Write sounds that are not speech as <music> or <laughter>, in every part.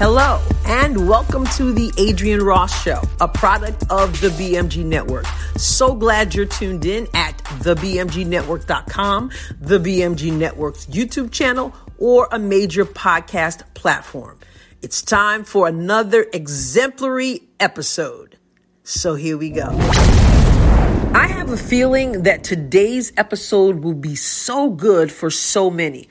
Hello, and welcome to the Adrienne Ross Show, a product of the BMG Network. So glad you're tuned in at thebmgnetwork.com, the BMG Network's YouTube channel, or a major podcast platform. It's time for another exemplary episode. So here we go. I have a feeling that today's episode will be so good for so many.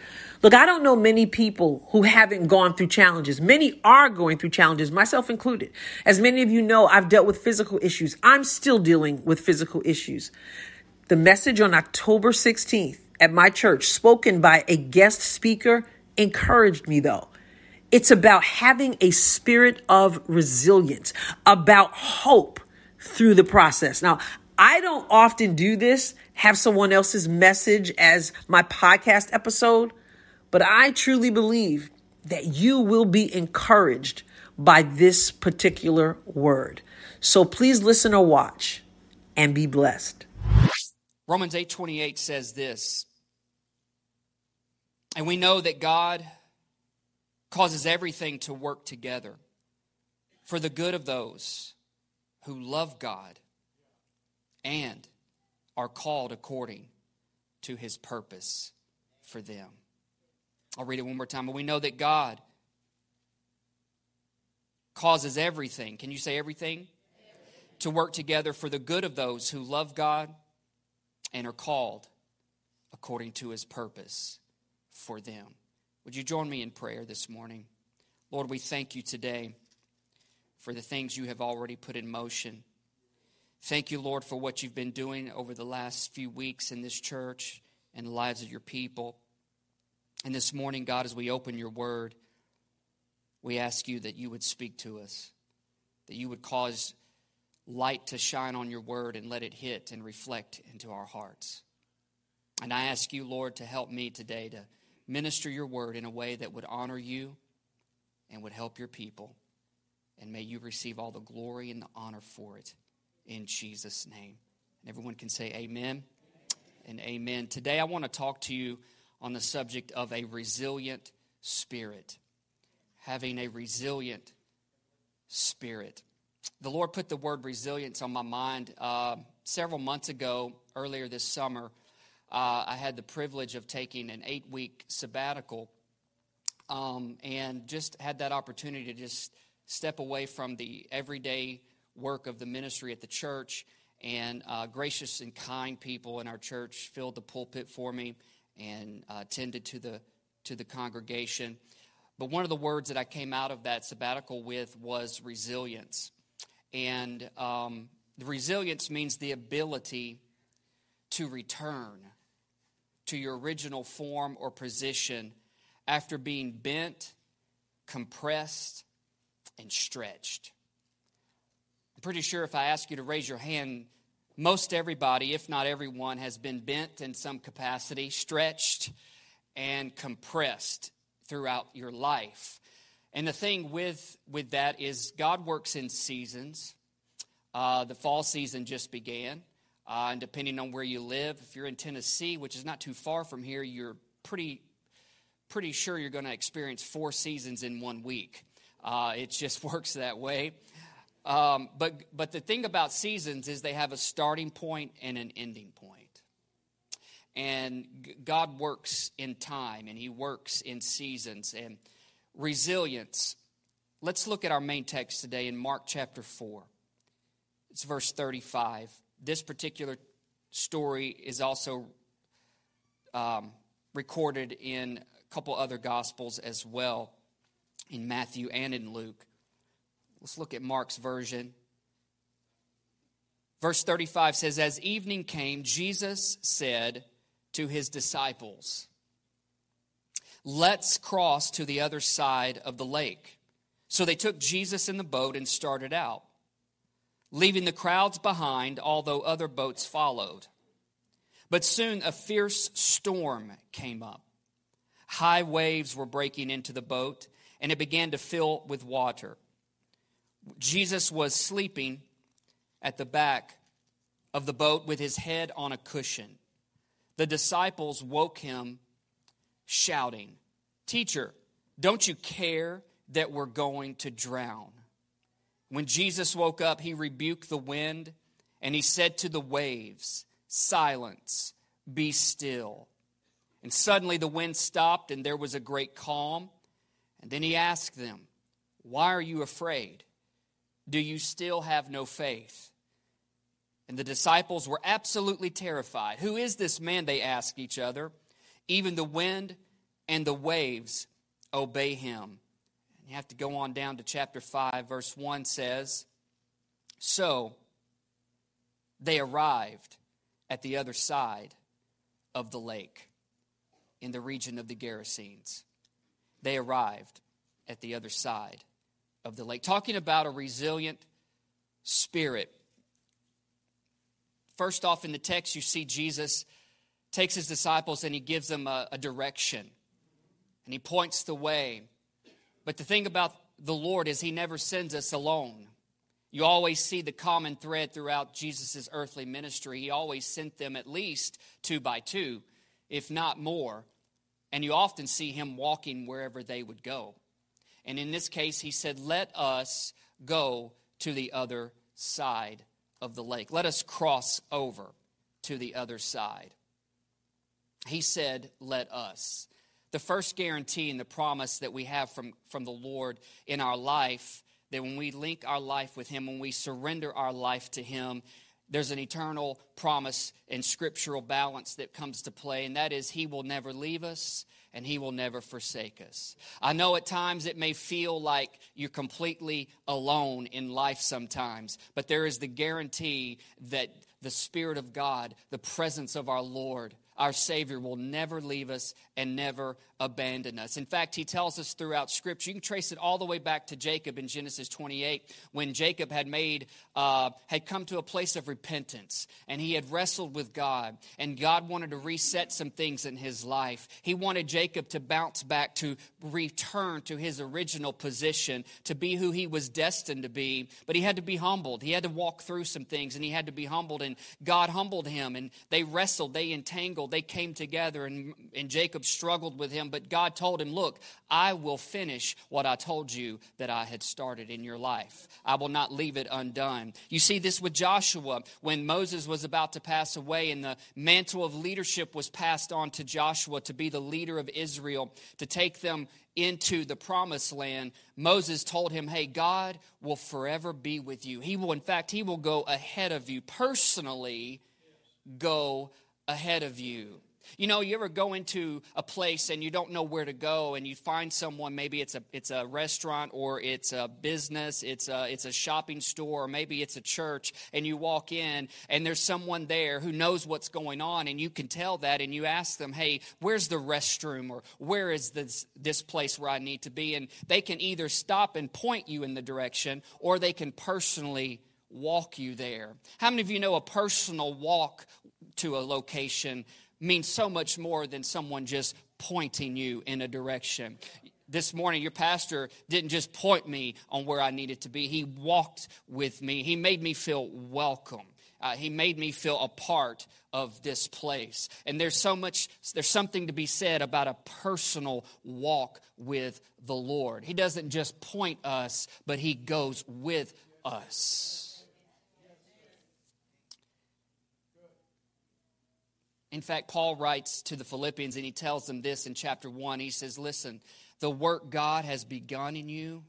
Look, I don't know many people who haven't gone through challenges. Many are going through challenges, myself included. As many of you know, I've dealt with physical issues. I'm still dealing with physical issues. The message on October 16th at my church, spoken by a guest speaker, encouraged me though. It's about having a spirit of resilience, about hope through the process. Now, I don't often do this, have someone else's message as my podcast episode. But I truly believe that you will be encouraged by this particular word. So please listen or watch and be blessed. Romans 8:28 says this. And we know that God causes everything to work together for the good of those who love God and are called according to his purpose for them. I'll read it one more time. But we know that God causes everything. Can you say everything? To work together for the good of those who love God and are called according to his purpose for them. Would you join me in prayer this morning? Lord, we thank you today for the things you have already put in motion. Thank you, Lord, for what you've been doing over the last few weeks in this church and the lives of your people. And this morning, God, as we open your word, we ask you that you would speak to us, that you would cause light to shine on your word and let it hit and reflect into our hearts. And I ask you, Lord, to help me today to minister your word in a way that would honor you and would help your people. And may you receive all the glory and the honor for it in Jesus' name. And everyone can say amen and amen. Today, I want to talk to you on the subject of a resilient spirit. Having a resilient spirit. The Lord put the word resilience on my mind uh, several months ago, earlier this summer. Uh, I had the privilege of taking an eight week sabbatical um, and just had that opportunity to just step away from the everyday work of the ministry at the church. And uh, gracious and kind people in our church filled the pulpit for me and uh, tended to the to the congregation. But one of the words that I came out of that sabbatical with was resilience, and um, resilience means the ability to return to your original form or position after being bent, compressed, and stretched. I'm pretty sure if I ask you to raise your hand, most everybody, if not everyone, has been bent in some capacity, stretched, and compressed throughout your life. And the thing with, with that is God works in seasons. Uh, the fall season just began. Uh, and depending on where you live, if you're in Tennessee, which is not too far from here, you're pretty, pretty sure you're going to experience four seasons in one week. Uh, it just <laughs> works that way. Um, but, but the thing about seasons is they have a starting point and an ending point. And God works in time and He works in seasons and resilience. Let's look at our main text today in Mark chapter 4. It's verse 35. This particular story is also um, recorded in a couple other gospels as well, in Matthew and in Luke. Let's look at Mark's version. Verse 35 says, As evening came, Jesus said to his disciples, Let's cross to the other side of the lake. So they took Jesus in the boat and started out, leaving the crowds behind, although other boats followed. But soon a fierce storm came up. High waves were breaking into the boat, and it began to fill with water. Jesus was sleeping at the back of the boat with his head on a cushion. The disciples woke him, shouting, Teacher, don't you care that we're going to drown. When Jesus woke up, he rebuked the wind and he said to the waves, Silence, be still. And suddenly the wind stopped and there was a great calm. And then he asked them, Why are you afraid? Do you still have no faith? And the disciples were absolutely terrified. Who is this man? They asked each other. Even the wind and the waves obey him. You have to go on down to chapter 5, verse 1 says, So they arrived at the other side of the lake in the region of the Gerasenes. They arrived at the other side of the lake. Talking about a resilient spirit. First off, in the text, you see Jesus takes his disciples and he gives them a, a direction and he points the way. But the thing about the Lord is, He never sends us alone. You always see the common thread throughout Jesus' earthly ministry. He always sent them at least two by two, if not more. And you often see Him walking wherever they would go. And in this case, He said, Let us go to the other side of the lake. Let us cross over to the other side. He said, Let us the first guarantee and the promise that we have from, from the Lord in our life that when we link our life with Him, when we surrender our life to Him, there's an eternal promise and scriptural balance that comes to play, and that is He will never leave us and He will never forsake us. I know at times it may feel like you're completely alone in life sometimes, but there is the guarantee that the Spirit of God, the presence of our Lord, our Savior will never leave us and never abandon us. In fact, he tells us throughout Scripture, you can trace it all the way back to Jacob in Genesis 28, when Jacob had made, uh, had come to a place of repentance and he had wrestled with God, and God wanted to reset some things in his life. He wanted Jacob to bounce back, to return to his original position, to be who he was destined to be, but he had to be humbled. He had to walk through some things and he had to be humbled, and God humbled him, and they wrestled, they entangled, they came together, and, and Jacob struggled with him but God told him, Look, I will finish what I told you that I had started in your life. I will not leave it undone. You see this with Joshua when Moses was about to pass away and the mantle of leadership was passed on to Joshua to be the leader of Israel, to take them into the promised land, Moses told him, Hey, God will forever be with you. He will, in fact, he will go ahead of you, personally go ahead of you. You know, you ever go into a place and you don't know where to go and you find someone, maybe it's a, it's a restaurant or it's a business, it's a, it's a shopping store, or maybe it's a church, and you walk in and there's someone there who knows what's going on and you can tell that and you ask them, hey, where's the restroom or where is this, this place where I need to be? And they can either stop and point you in the direction or they can personally walk you there. How many of you know a personal walk to a location means so much more than someone just pointing you in a direction. This morning, your pastor didn't just point me on where I needed to be, he walked with me. He made me feel welcome. Uh, he made me feel a part of this place. And there's so much, there's something to be said about a personal walk with the Lord. He doesn't just point us, but He goes with us. In fact, Paul writes to the Philippians and he tells them this in chapter 1. He says, Listen, the work God has begun in you,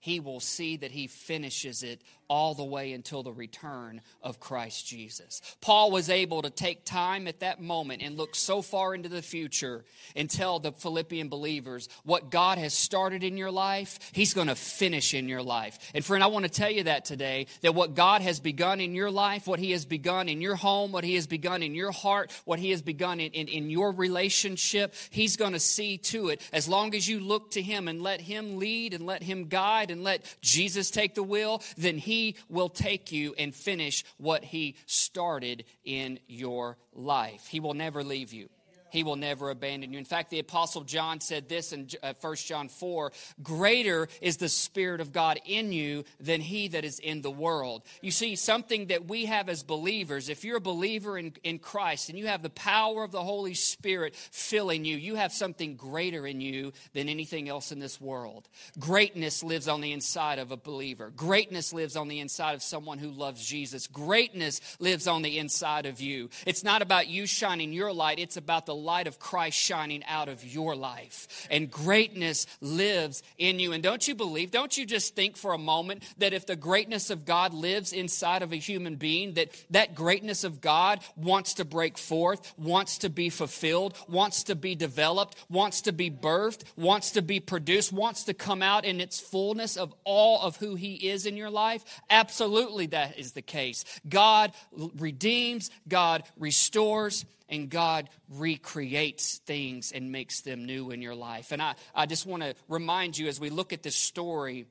he will see that he finishes it all the way until the return of Christ Jesus. Paul was able to take time at that moment and look so far into the future and tell the Philippian believers what God has started in your life, He's going to finish in your life. And friend, I want to tell you that today that what God has begun in your life, what He has begun in your home, what He has begun in your heart, what He has begun in, in, in your relationship, He's going to see to it as long as you look to Him and let Him lead and let Him guide and let Jesus take the wheel, then He will take you and finish what He started in your life. He will never leave you. He will never abandon you. In fact, the Apostle John said this in 1 uh, John 4 Greater is the Spirit of God in you than he that is in the world. You see, something that we have as believers, if you're a believer in, in Christ and you have the power of the Holy Spirit filling you, you have something greater in you than anything else in this world. Greatness lives on the inside of a believer, greatness lives on the inside of someone who loves Jesus. Greatness lives on the inside of you. It's not about you shining your light, it's about the light of Christ shining out of your life. And greatness lives in you. And don't you believe, don't you just think for a moment that if the greatness of God lives inside of a human being, that that greatness of God wants to break forth, wants to be fulfilled, wants to be developed, wants to be birthed, wants to be produced, wants to come out in its fullness of all of who He is in your life? Absolutely, that is the case. God redeems, God restores, and God recreates things and makes them new in your life. And I, I just want to remind you as we look at this story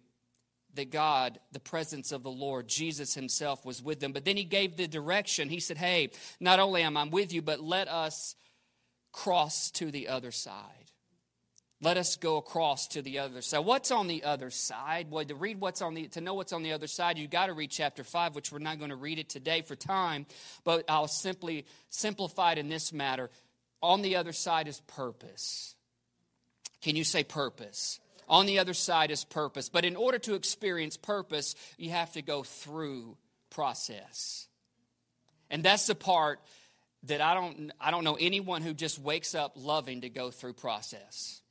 that God, the presence of the Lord, Jesus Himself was with them. But then He gave the direction. He said, Hey, not only am I with you, but let us cross to the other side. Let us go across to the other side. What's on the other side? Well, to read what's on the to know what's on the other side, you've got to read chapter five, which we're not going to read it today for time, but I'll simply simplify it in this matter. On the other side is purpose. Can you say purpose? On the other side is purpose. But in order to experience purpose, you have to go through process. And that's the part that I don't I don't know anyone who just wakes up loving to go through process.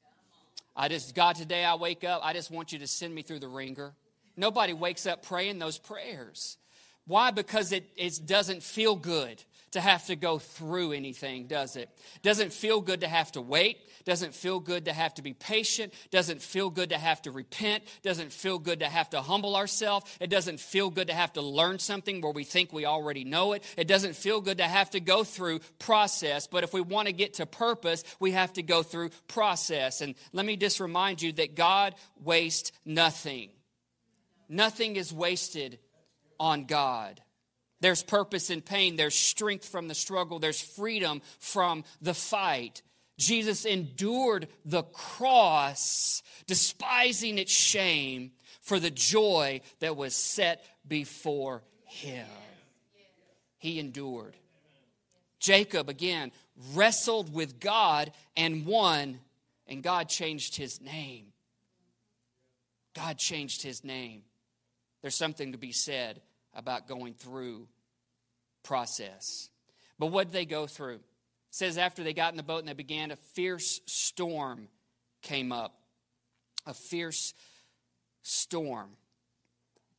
I just, God, today I wake up, I just want you to send me through the wringer. Nobody wakes up praying those prayers. Why? Because it, it doesn't feel good to have to go through anything, does it? Doesn't feel good to have to wait. Doesn't feel good to have to be patient. Doesn't feel good to have to repent. Doesn't feel good to have to humble ourselves. It doesn't feel good to have to learn something where we think we already know it. It doesn't feel good to have to go through process. But if we want to get to purpose, we have to go through process. And let me just remind you that God wastes nothing. Nothing is wasted on God. There's purpose in pain. There's strength from the struggle. There's freedom from the fight. Jesus endured the cross, despising its shame for the joy that was set before him. He endured. Jacob, again, wrestled with God and won, and God changed his name. God changed his name. There's something to be said about going through process. But what did they go through? It says after they got in the boat and they began, a fierce storm came up. A fierce storm.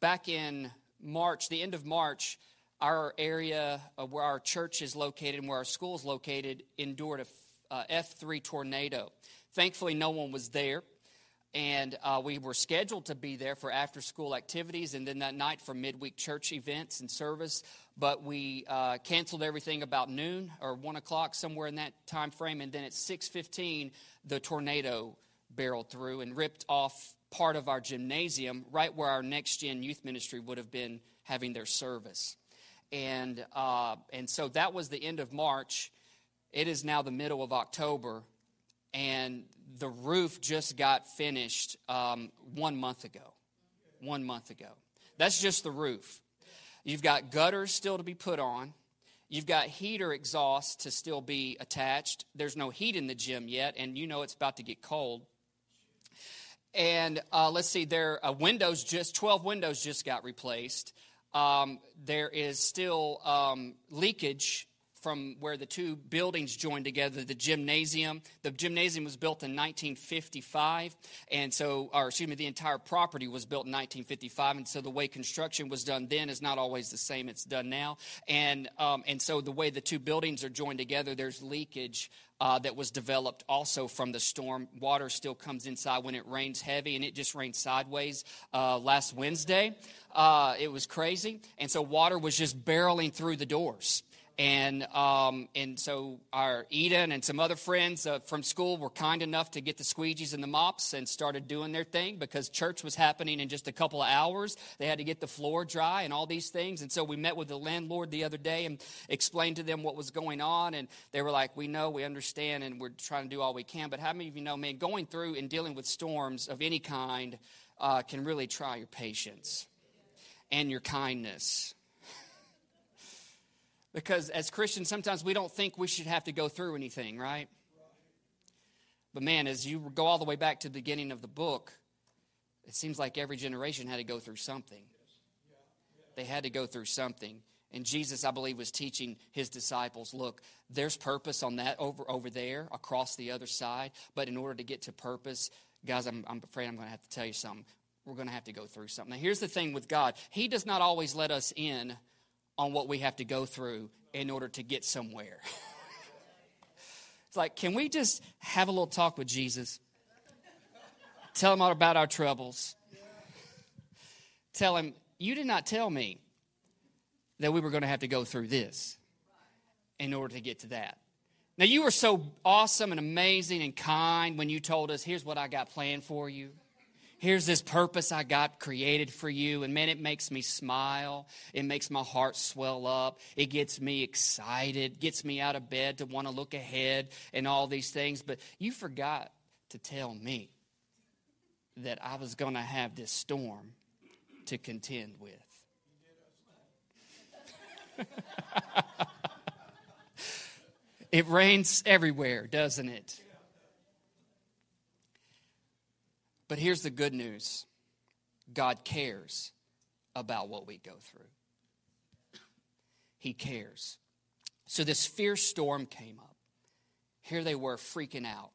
Back in March, the end of March, our area uh, where our church is located and where our school is located endured a F3 uh, tornado. Thankfully, no one was there and uh, we were scheduled to be there for after school activities and then that night for midweek church events and service. But we uh, canceled everything about noon or 1 o'clock somewhere in that time frame. And then at 6.15 the tornado barreled through and ripped off part of our gymnasium right where our next gen youth ministry would have been having their service. And, uh, and so that was the end of march. It is now the middle of october and the roof just got finished um, one month ago. One month ago. That's just the roof. You've got gutters still to be put on. You've got heater exhaust to still be attached. There's no heat in the gym yet, and you know it's about to get cold. And uh, let's see, there uh, windows just 12 windows just got replaced. Um, there is still um, leakage from where the two buildings joined together, the gymnasium. The gymnasium was built in 1955, and so, or excuse me, the entire property was built in 1955, and so the way construction was done then is not always the same it's done now. And, um, and so the way the two buildings are joined together, there's leakage uh, that was developed also from the storm. Water still comes inside when it rains heavy, and it just rained sideways uh, last Wednesday. Uh, it was crazy. And so water was just barreling through the doors And, um, and so our Eden and some other friends uh, from school were kind enough to get the squeegees and the mops and started doing their thing because church was happening in just a couple of hours. They had to get the floor dry and all these things. And so we met with the landlord the other day and explained to them what was going on. And they were like, we know, we understand, and we're trying to do all we can. But how many of you know, man, going through and dealing with storms of any kind uh, can really try your patience and your kindness because as Christians, sometimes we don't think we should have to go through anything, right? But man, as you go all the way back to the beginning of the book, it seems like every generation had to go through something. They had to go through something. And Jesus, I believe, was teaching his disciples look, there's purpose on that over, over there, across the other side. But in order to get to purpose, guys, I'm, I'm afraid I'm going to have to tell you something. We're going to have to go through something. Now, here's the thing with God He does not always let us in on what we have to go through in order to get somewhere. <laughs> it's like, can we just have a little talk with Jesus? Tell him all about our troubles. Tell him, you did not tell me that we were going to have to go through this in order to get to that. Now, you were so awesome and amazing and kind when you told us, here's what I got planned for you here's this purpose I got created for you. And man, it makes me smile. It makes my heart swell up. It gets me excited, gets me out of bed to want to look ahead and all these things. But you forgot to tell me that I was going to have this storm to contend with. <laughs> it rains everywhere, doesn't it? But here's the good news God cares about what we go through. He cares. So this fierce storm came up. Here they were freaking out.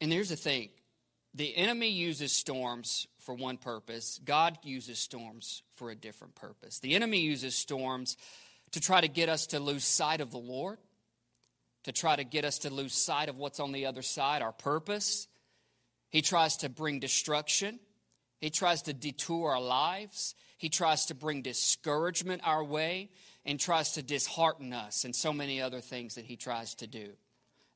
And here's the thing the enemy uses storms for one purpose, God uses storms for a different purpose. The enemy uses storms to try to get us to lose sight of the Lord to try to get us to lose sight of what's on the other side, our purpose. He tries to bring destruction. He tries to detour our lives. He tries to bring discouragement our way and tries to dishearten us and so many other things that he tries to do.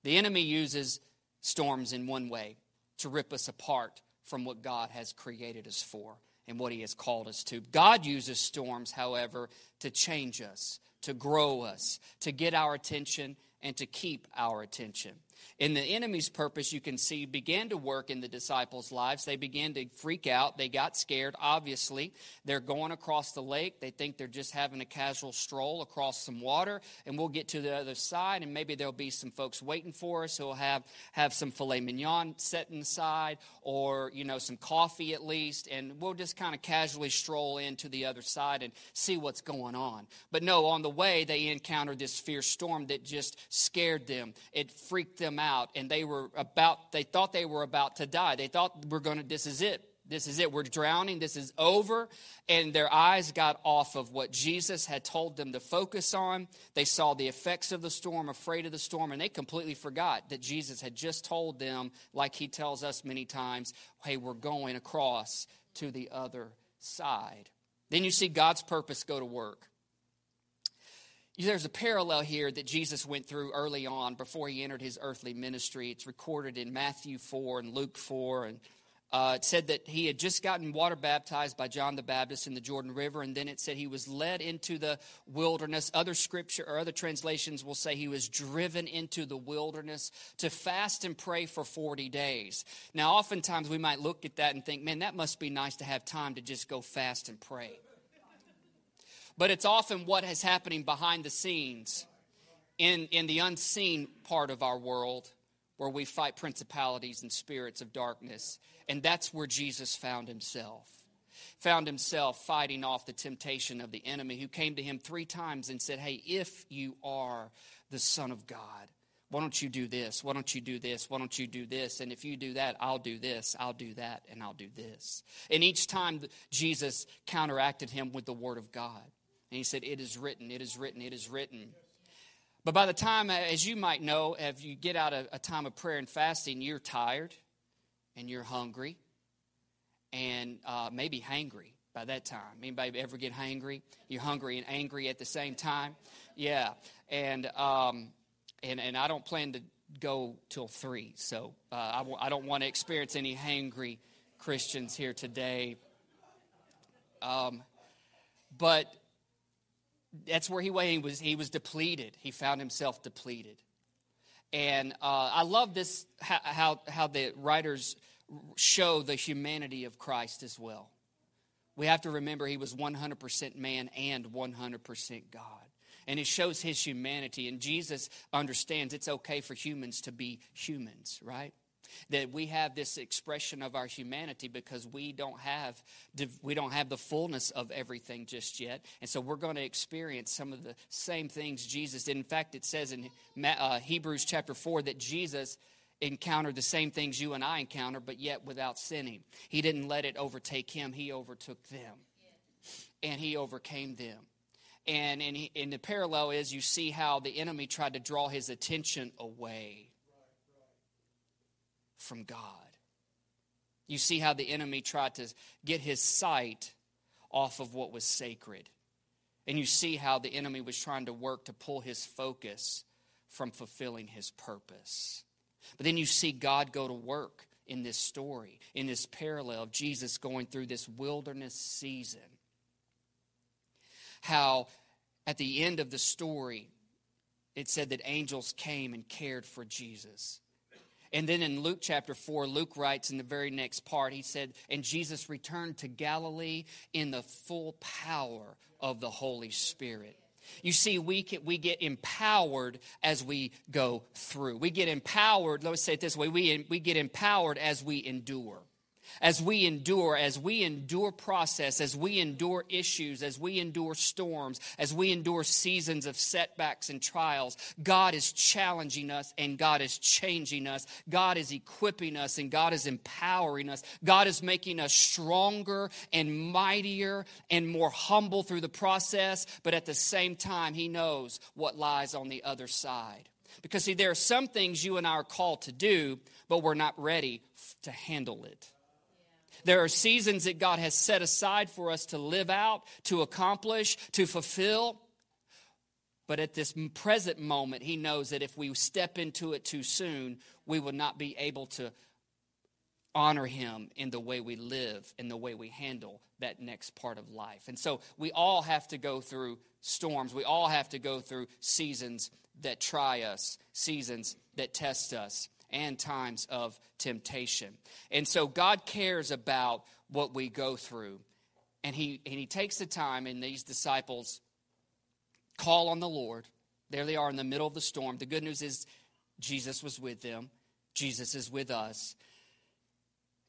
The enemy uses storms in one way to rip us apart from what God has created us for and what he has called us to. God uses storms, however, to change us, to grow us, to get our attention and to keep our attention. In the enemy's purpose, you can see, began to work in the disciples' lives. They began to freak out. They got scared, obviously. They're going across the lake. They think they're just having a casual stroll across some water, and we'll get to the other side, and maybe there'll be some folks waiting for us who'll have, have some filet mignon set inside, or, you know, some coffee at least, and we'll just kind of casually stroll into the other side and see what's going on. But no, on the way, they encountered this fierce storm that just scared them. It freaked them out and they were about they thought they were about to die. They thought we're going to this is it. This is it. We're drowning. This is over. And their eyes got off of what jesus had told them to focus on. They saw the effects of the storm afraid of the storm and they completely forgot that jesus had just told them like he tells us many times hey we're going across to the other side. Then you see god's purpose go to work there's a parallel here that Jesus went through early on before he entered his earthly ministry. It's recorded in Matthew 4 and Luke 4. And uh, it said that he had just gotten water baptized by John the Baptist in the Jordan River. And then it said he was led into the wilderness. Other scripture or other translations will say he was driven into the wilderness to fast and pray for 40 days. Now, oftentimes we might look at that and think, man, that must be nice to have time to just go fast and pray but it's often what is happening behind the scenes in, in the unseen part of our world where we fight principalities and spirits of darkness. And that's where Jesus found himself. Found himself fighting off the temptation of the enemy who came to him three times and said, Hey, if you are the Son of God, why don't you do this? Why don't you do this? Why don't you do this? And if you do that, I'll do this, I'll do that, and I'll do this. And each time Jesus counteracted him with the Word of God. And he said, It is written, it is written, it is written. But by the time, as you might know, if you get out of a time of prayer and fasting, you're tired and you're hungry and uh, maybe hangry. by that time. Anybody ever get hangry? You're hungry and angry at the same time? Yeah. And, um, and, and I don't plan to go till three, so uh, I w- I don't want to experience any hangry Christians here today. Um, but that's where he, went. he was. He was depleted. He found himself depleted. And uh, I love this how, how, how the writers show the humanity of Christ as well. We have to remember he was 100% man and 100% God. And it shows his humanity. And Jesus understands it's okay for humans to be humans, right? That we have this expression of our humanity because we don't have we don't have the fullness of everything just yet. And so we're going to experience some of the same things jesus did. In fact it says in uh, hebrews chapter 4 that jesus encountered the same things you and i encounter but yet without sinning. He didn't let it overtake him he overtook them. And he overcame them. And in, in the parallel is you see how the enemy tried to draw his attention away from God. You see how the enemy tried to get his sight off of what was sacred. And you see how the enemy was trying to work to pull his focus from fulfilling his purpose. But then you see God go to work in this story, in this parallel of Jesus going through this wilderness season. How at the end of the story, it said that angels came and cared for Jesus. And then in Luke chapter 4, Luke writes in the very next part, he said, And Jesus returned to Galilee in the full power of the Holy Spirit. You see, we, can, we get empowered as we go through. We get empowered, let's say it this way we, we get empowered as we endure as we endure, as we endure process, as we endure issues, as we endure storms, as we endure seasons of setbacks and trials, God is challenging us and God is changing us. God is equipping us and God is empowering us. God is making us stronger and mightier and more humble through the process, but at the same time, He knows what lies on the other side. Because, see, there are some things you and I are called to do, but we're not ready to handle it. There are seasons that God has set aside for us to live out, to accomplish, to fulfill. But at this present moment, He knows that if we step into it too soon, we will not be able to honor Him in the way we live, in the way we handle that next part of life. And so we all have to go through storms. We all have to go through seasons that try us, seasons that test us and times of temptation. And so God cares about what we go through. And he, and he takes the time, and these disciples call on the Lord. There they are in the middle of the storm. The good news is Jesus was with them, Jesus is with us.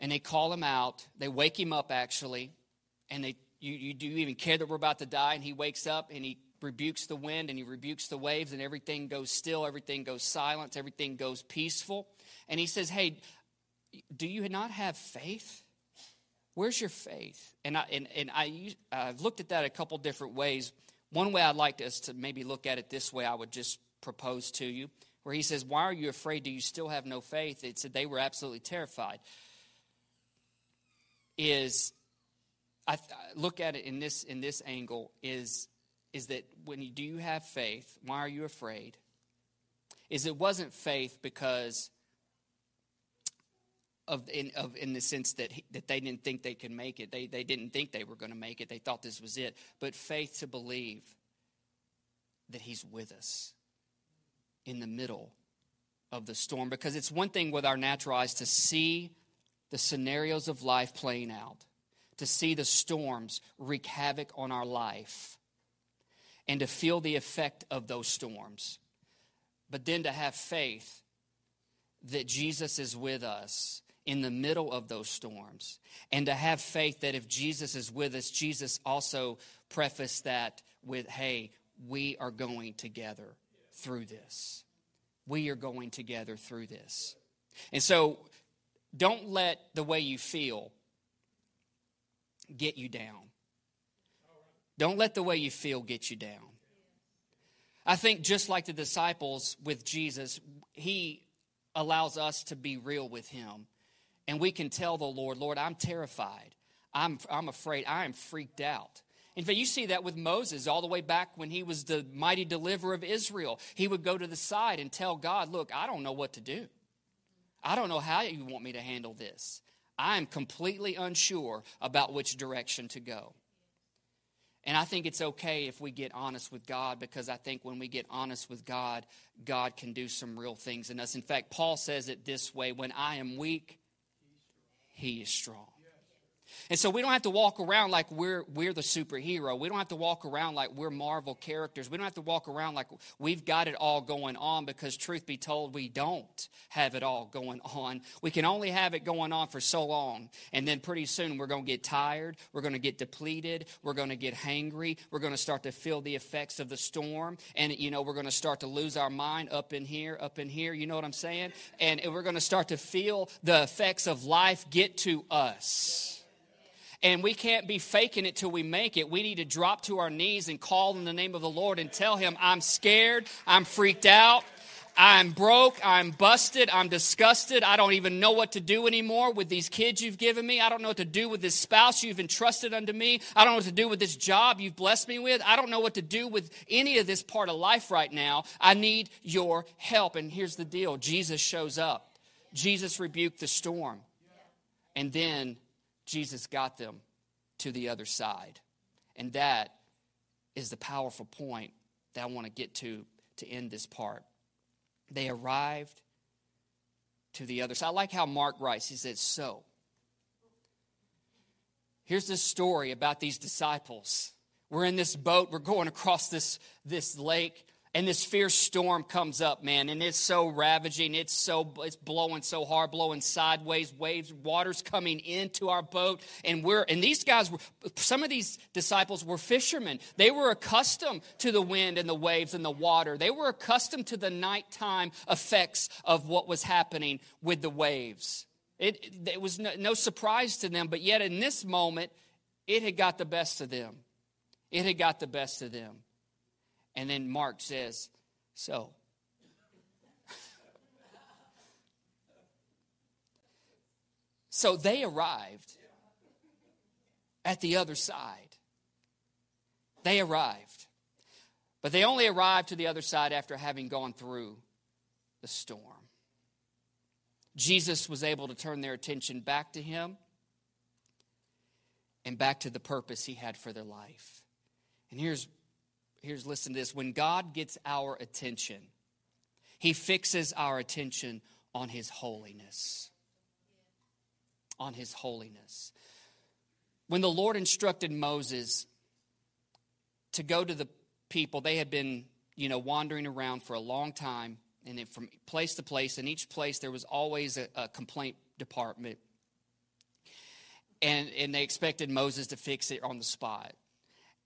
And they call him out. They wake him up, actually. And they, you, you, do you even care that we're about to die? And he wakes up and he rebukes the wind and he rebukes the waves, and everything goes still, everything goes silent, everything goes peaceful. And he says, Hey, do you not have faith? Where's your faith? And, I, and, and I, I've looked at that a couple different ways. One way I'd like us to maybe look at it this way, I would just propose to you, where he says, Why are you afraid? Do you still have no faith? It said they were absolutely terrified. Is I look at it in this in this angle is is that when you do have faith, why are you afraid? Is it wasn't faith because of in, of, in the sense that, he, that they didn't think they could make it. They, they didn't think they were going to make it. They thought this was it. But faith to believe that He's with us in the middle of the storm. Because it's one thing with our natural eyes to see the scenarios of life playing out, to see the storms wreak havoc on our life, and to feel the effect of those storms. But then to have faith that Jesus is with us in the middle of those storms and to have faith that if Jesus is with us, Jesus also prefaced that with, hey, we are going together through this. We are going together through this. And so don't let the way you feel get you down. Don't let the way you feel get you down. I think just like the disciples with Jesus, he allows us to be real with him and we can tell the Lord, Lord, I'm terrified. I'm, I'm afraid. I am freaked out. In fact, you see that with Moses all the way back when he was the mighty deliverer of Israel. He would go to the side and tell God, Look, I don't know what to do. I don't know how you want me to handle this. I am completely unsure about which direction to go. And I think it's okay if we get honest with God because I think when we get honest with God, God can do some real things in us. In fact, Paul says it this way when I am weak, he is strong. And so we don't have to walk around like we're, we're the superhero. We don't have to walk around like we're Marvel characters. We don't have to walk around like we've got it all going on because, truth be told, we don't have it all going on. We can only have it going on for so long. And then pretty soon we're going to get tired. We're going to get depleted. We're going to get hangry. We're going to start to feel the effects of the storm. And, you know, we're going to start to lose our mind up in here, up in here. You know what I'm saying? And we're going to start to feel the effects of life get to us. And we can't be faking it till we make it. We need to drop to our knees and call in the name of the Lord and tell Him, I'm scared, I'm freaked out, I'm broke, I'm busted, I'm disgusted. I don't even know what to do anymore with these kids you've given me. I don't know what to do with this spouse you've entrusted unto me. I don't know what to do with this job you've blessed me with. I don't know what to do with any of this part of life right now. I need your help. And here's the deal Jesus shows up, Jesus rebuked the storm. And then Jesus got them to the other side. And that is the powerful point that I want to get to to end this part. They arrived to the other side. I like how Mark writes. He says, So, here's this story about these disciples. We're in this boat, we're going across this, this lake and this fierce storm comes up man and it's so ravaging. It's so it's blowing so hard blowing sideways waves water's coming into our boat. And we're and these guys were some of these disciples were fishermen. They were accustomed to the wind and the waves and the water. They were accustomed to the nighttime effects of what was happening with the waves. It, it was no, no surprise to them but yet in this moment it had got the best of them. It had got the best of them and then Mark says, So. so they arrived at the other side. They arrived. But they only arrived to the other side after having gone through the storm. Jesus was able to turn their attention back to him and back to the purpose he had for their life. And here's here's listen to this when God gets our attention, he fixes our attention on his holiness. On his holiness. When the Lord instructed Moses to go to the people, they had been, you know, wandering around for a long time, and then from place to place, in each place there was always a, a complaint department. And, and they expected Moses to fix it on the spot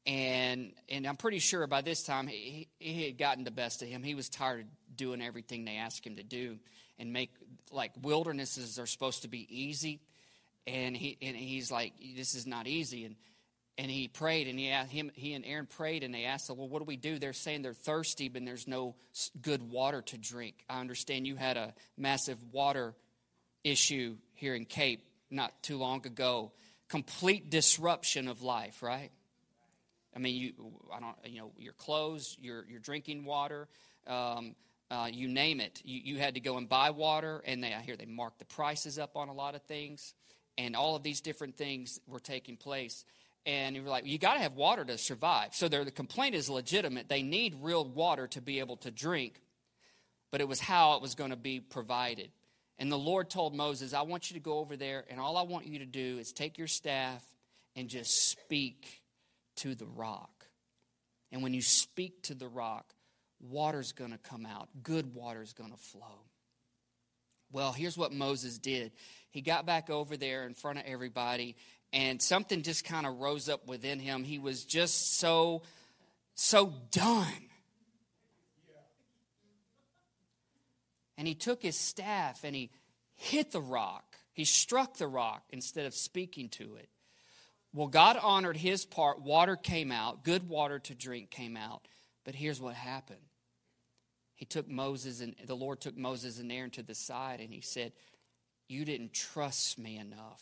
and and I'm pretty sure by this time he, he had gotten the best of him. He was tired of doing everything they asked him to do, and make like wildernesses are supposed to be easy, and he and he's like, this is not easy, and and he prayed, and he asked him he and Aaron prayed, and they asked, well, what do we do? They're saying they're thirsty, but there's no good water to drink. I understand you had a massive water issue here in Cape not too long ago, complete disruption of life, right? I mean, you, I don't, you know, your clothes, your, your drinking water, um, uh, you name it. You, you had to go and buy water, and they, I hear they marked the prices up on a lot of things, and all of these different things were taking place. And you were like, you got to have water to survive. So the complaint is legitimate. They need real water to be able to drink, but it was how it was going to be provided. And the Lord told Moses, I want you to go over there, and all I want you to do is take your staff and just speak to the rock. And when you speak to the rock, water's going to come out, good water's going to flow. Well, here's what Moses did. He got back over there in front of everybody, and something just kind of rose up within him. He was just so, so done. And he took his staff and he hit the rock. He struck the rock instead of speaking to it. Well, God honored his part. Water came out, good water to drink came out. But here's what happened. He took Moses and the Lord took Moses and Aaron to the side and he said, You didn't trust me enough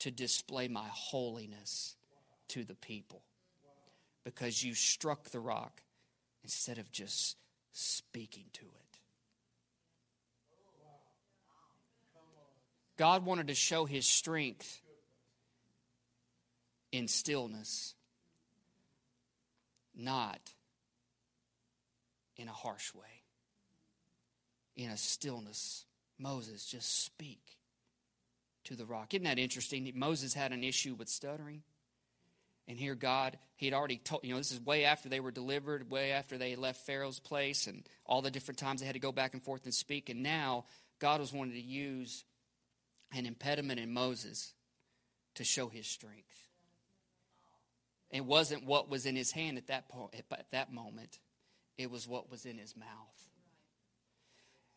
to display my holiness to the people because you struck the rock instead of just speaking to it. God wanted to show his strength in stillness, not in a harsh way. In a stillness, Moses, just speak to the rock. Isn't that interesting? Moses had an issue with stuttering. And here, God, He had already told, you know, this is way after they were delivered, way after they left Pharaoh's place, and all the different times they had to go back and forth and speak. And now, God was wanting to use an impediment in Moses to show His strength. It wasn't what was in his hand at that, point, at that moment, it was what was in his mouth.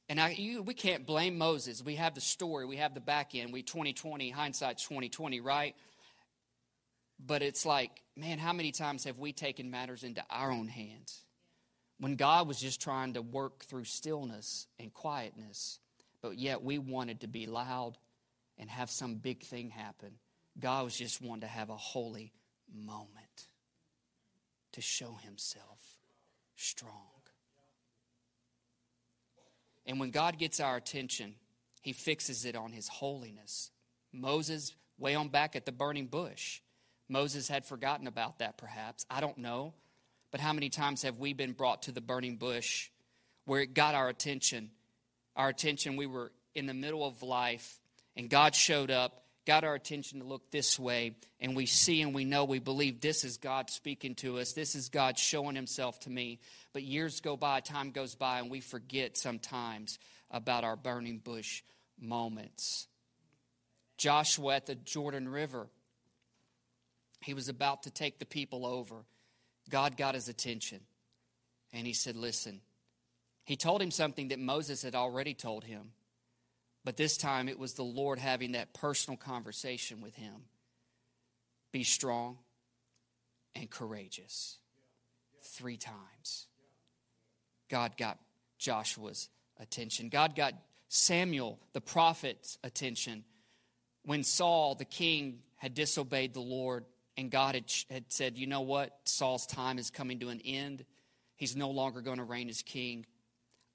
And I, you, we can't blame Moses. We have the story, we have the back end. We 2020, hindsight's 2020, right? But it's like, man, how many times have we taken matters into our own hands? When God was just trying to work through stillness and quietness, but yet we wanted to be loud and have some big thing happen. God was just wanting to have a holy moment to show himself strong. And when God gets our attention, he fixes it on his holiness. Moses, way on back at the burning bush, Moses had forgotten about that perhaps. I don't know. But how many times have we been brought to the burning bush where it got our attention? Our attention, we were in the middle of life, and God showed up, got our attention to look this way, and we see and we know, we believe this is God speaking to us. This is God showing himself to me. But years go by, time goes by, and we forget sometimes about our burning bush moments. Joshua at the Jordan River he was about to take the people over. God got his attention. And he said, Listen. He told him something that Moses had already told him. But this time it was the Lord having that personal conversation with him. Be strong and courageous. Three times. God got Joshua's attention. God got Samuel, the prophet's attention. When Saul, the king, had disobeyed the Lord, and God had, had said, you know what? Saul's time is coming to an end. He's no longer going to reign as king.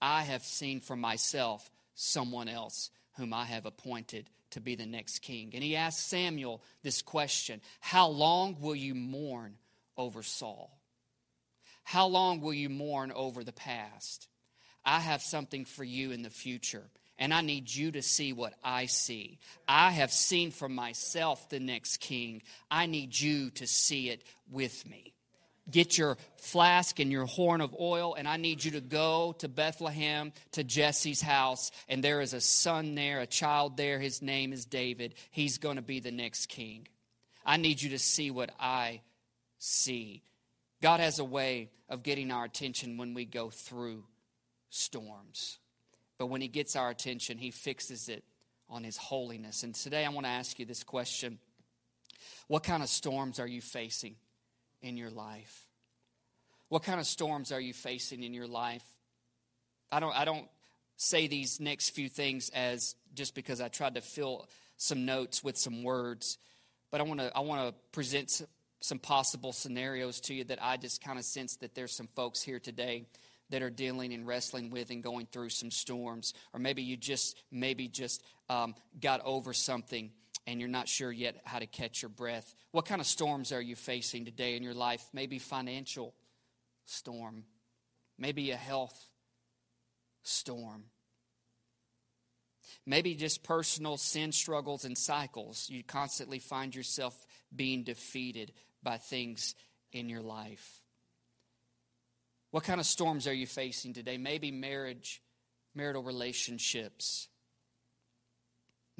I have seen for myself someone else whom I have appointed to be the next king. And he asked Samuel this question How long will you mourn over Saul? How long will you mourn over the past? I have something for you in the future and I need you to see what I see. I have seen for myself the next king. I need you to see it with me. Get your flask and your horn of oil, and I need you to go to Bethlehem to Jesse's house. And there is a son there, a child there. His name is David. He's going to be the next king. I need you to see what I see. God has a way of getting our attention when we go through storms. But when He gets our attention, He fixes it on His holiness. And today I want to ask you this question What kind of storms are you facing in your life? What kind of storms are you facing in your life? I don't, I don't say these next few things as just because I tried to fill some notes with some words, but I want to I want to present some possible scenarios to you that I just kind of sense that there's some folks here today that are dealing and wrestling with and going through some storms or maybe you just maybe just um, got over something and you're not sure yet how to catch your breath what kind of storms are you facing today in your life? Maybe financial storm. Maybe a health storm. Maybe just personal sin struggles and cycles. You constantly find yourself being defeated by things in your life. What kind of storms are you facing today? Maybe marriage, marital relationships,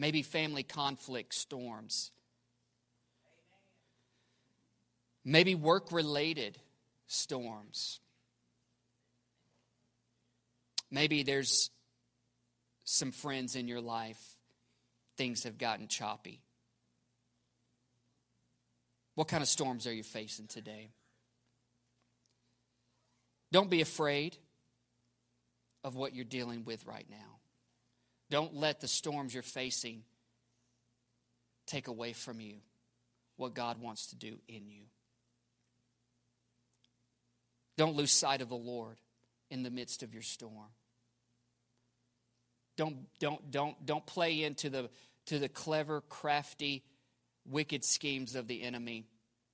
maybe family conflict storms, maybe work related storms. Maybe there's some friends in your life, things have gotten choppy. What kind of storms are you facing today? Don't be afraid of what you're dealing with right now. Don't let the storms you're facing take away from you what God wants to do in you. Don't lose sight of the Lord in the midst of your storm. Don't, don't, don't, don't play into the, to the clever, crafty, wicked schemes of the enemy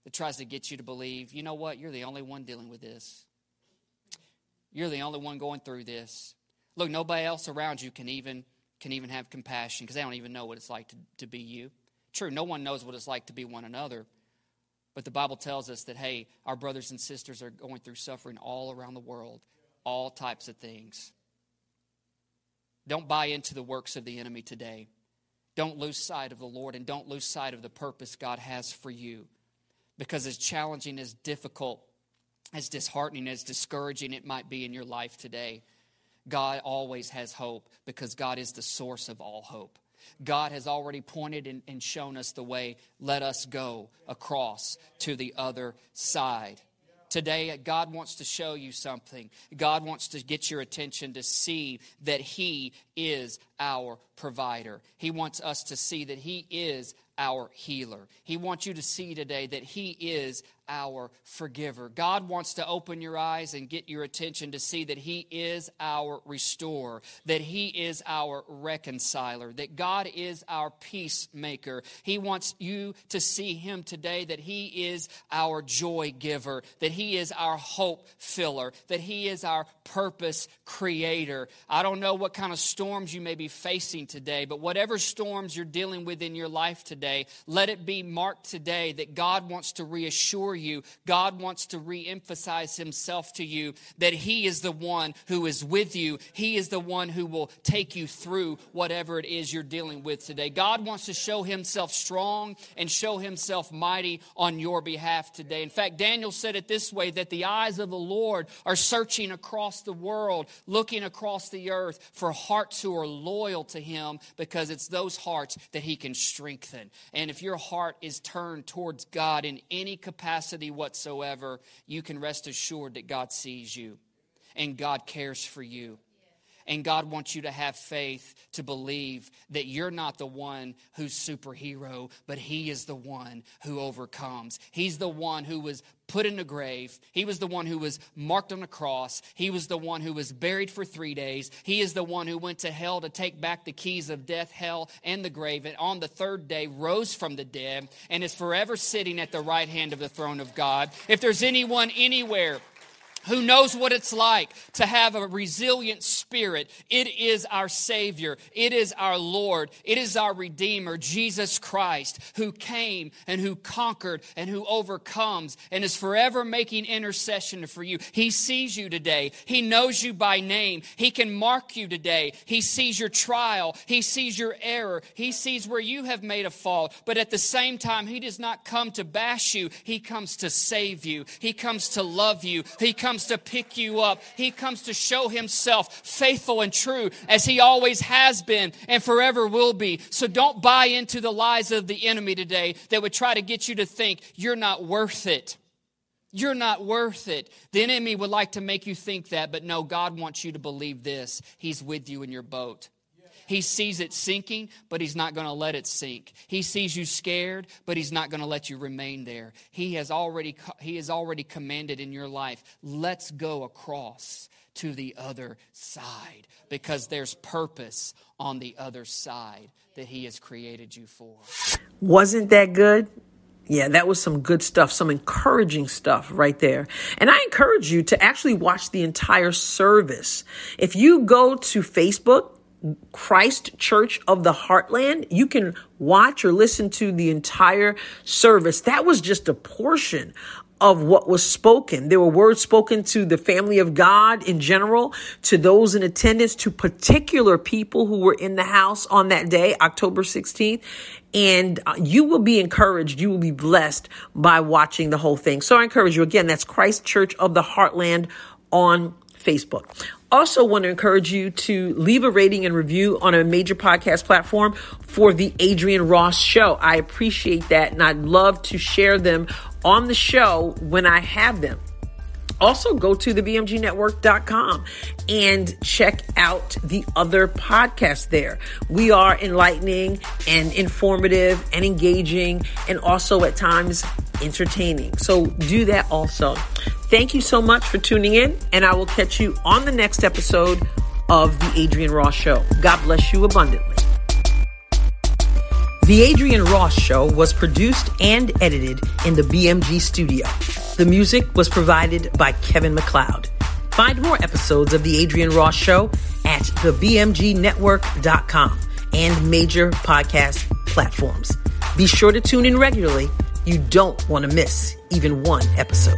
that tries to get you to believe, you know what, you're the only one dealing with this. You're the only one going through this. Look, nobody else around you can even can even have compassion because they don't even know what it's like to, to be you. True, no one knows what it's like to be one another. But the Bible tells us that, hey, our brothers and sisters are going through suffering all around the world, all types of things. Don't buy into the works of the enemy today. Don't lose sight of the Lord and don't lose sight of the purpose God has for you. Because as challenging, as difficult, as disheartening, as discouraging it might be in your life today, God always has hope because God is the source of all hope. God has already pointed and, and, shown us the way. Let us go across to the other side. Today, God wants to show you something. God wants to get your attention to see that He is our provider. He wants us to see that He is our healer. He wants you to see today that He is our forgiver. God wants to open your eyes and get your attention to see that He is our restorer, that He is our reconciler, that God is our peacemaker. He wants you to see Him today, that He is our joy giver, that He is our hope filler, that He is our purpose creator. I don't know what kind of storms you may be facing today, but whatever storms you're dealing with in your life today, let it be marked today that God wants to reassure you, God wants to reemphasize Himself to you that He is the one who is with you. He is the one who will take you through whatever it is you're dealing with today. God wants to show Himself strong and show Himself mighty on your behalf today. In fact, Daniel said it this way that the eyes of the Lord are searching across the world, looking across the earth for hearts who are loyal to Him because it's those hearts that He can strengthen. And if your heart is turned towards God in any capacity, capacity whatsoever, you can rest assured that God sees you and God cares for you. And God wants you to have faith to believe that you're not the one who's superhero, but He is the one who overcomes. He's the one who was put in a grave. He was the one who was marked on a cross. He was the one who was buried for three days. He is the one who went to hell to take back the keys of death, hell, and the grave. And on the third day, rose from the dead and is forever sitting at the right hand of the throne of God. If there's anyone anywhere, who knows what it's like to have a resilient spirit. It is our Savior. It is our Lord. It is our Redeemer, Jesus Christ, who came and who conquered and who overcomes and is forever making intercession for you. He sees you today. He knows you by name. He can mark you today. He sees your trial. He sees your error. He sees where you have made a fall. But at the same time, He does not come to bash you. He comes to save you. He comes to love you. He comes comes to pick you up. He comes to show himself faithful and true as he always has been and forever will be. So don't buy into the lies of the enemy today that would try to get you to think you're not worth it. You're not worth it. The enemy would like to make you think that, but no, God wants you to believe this. He's with you in your boat. He sees it sinking, but He's not going to let it sink. He sees you scared, but He's not going to let you remain there. He has already, he has already commanded in your life, let's go across to the other side because there's purpose on the other side that He has created you for. Wasn't that good? Yeah, that was some good stuff, some encouraging stuff right there. And I encourage you to actually watch the entire service. If you go to Facebook, Christ Church of the Heartland. You can watch or listen to the entire service. That was just a portion of what was spoken. There were words spoken to the family of God in general, to those in attendance, to particular people who were in the house on that day, October 16th. And uh, you will be encouraged. You will be blessed by watching the whole thing. So I encourage you again. That's Christ Church of the Heartland on Facebook. Also, want to encourage you to leave a rating and review on a major podcast platform for the Adrienne Ross Show. I appreciate that, and I'd love to share them on the show when I have them. Also go to the bmgnetwork.com and check out the other podcasts there. We are enlightening and informative and engaging and also at times entertaining. So do that also. Thank you so much for tuning in, and I will catch you on the next episode of The Adrienne Ross Show. God bless you abundantly. The Adrienne Ross Show was produced and edited in the BMG studio. The music was provided by Kevin MacLeod. Find more episodes of The Adrienne Ross Show at thebmgnetwork.com and major podcast platforms. Be sure to tune in regularly. You don't want to miss even one episode.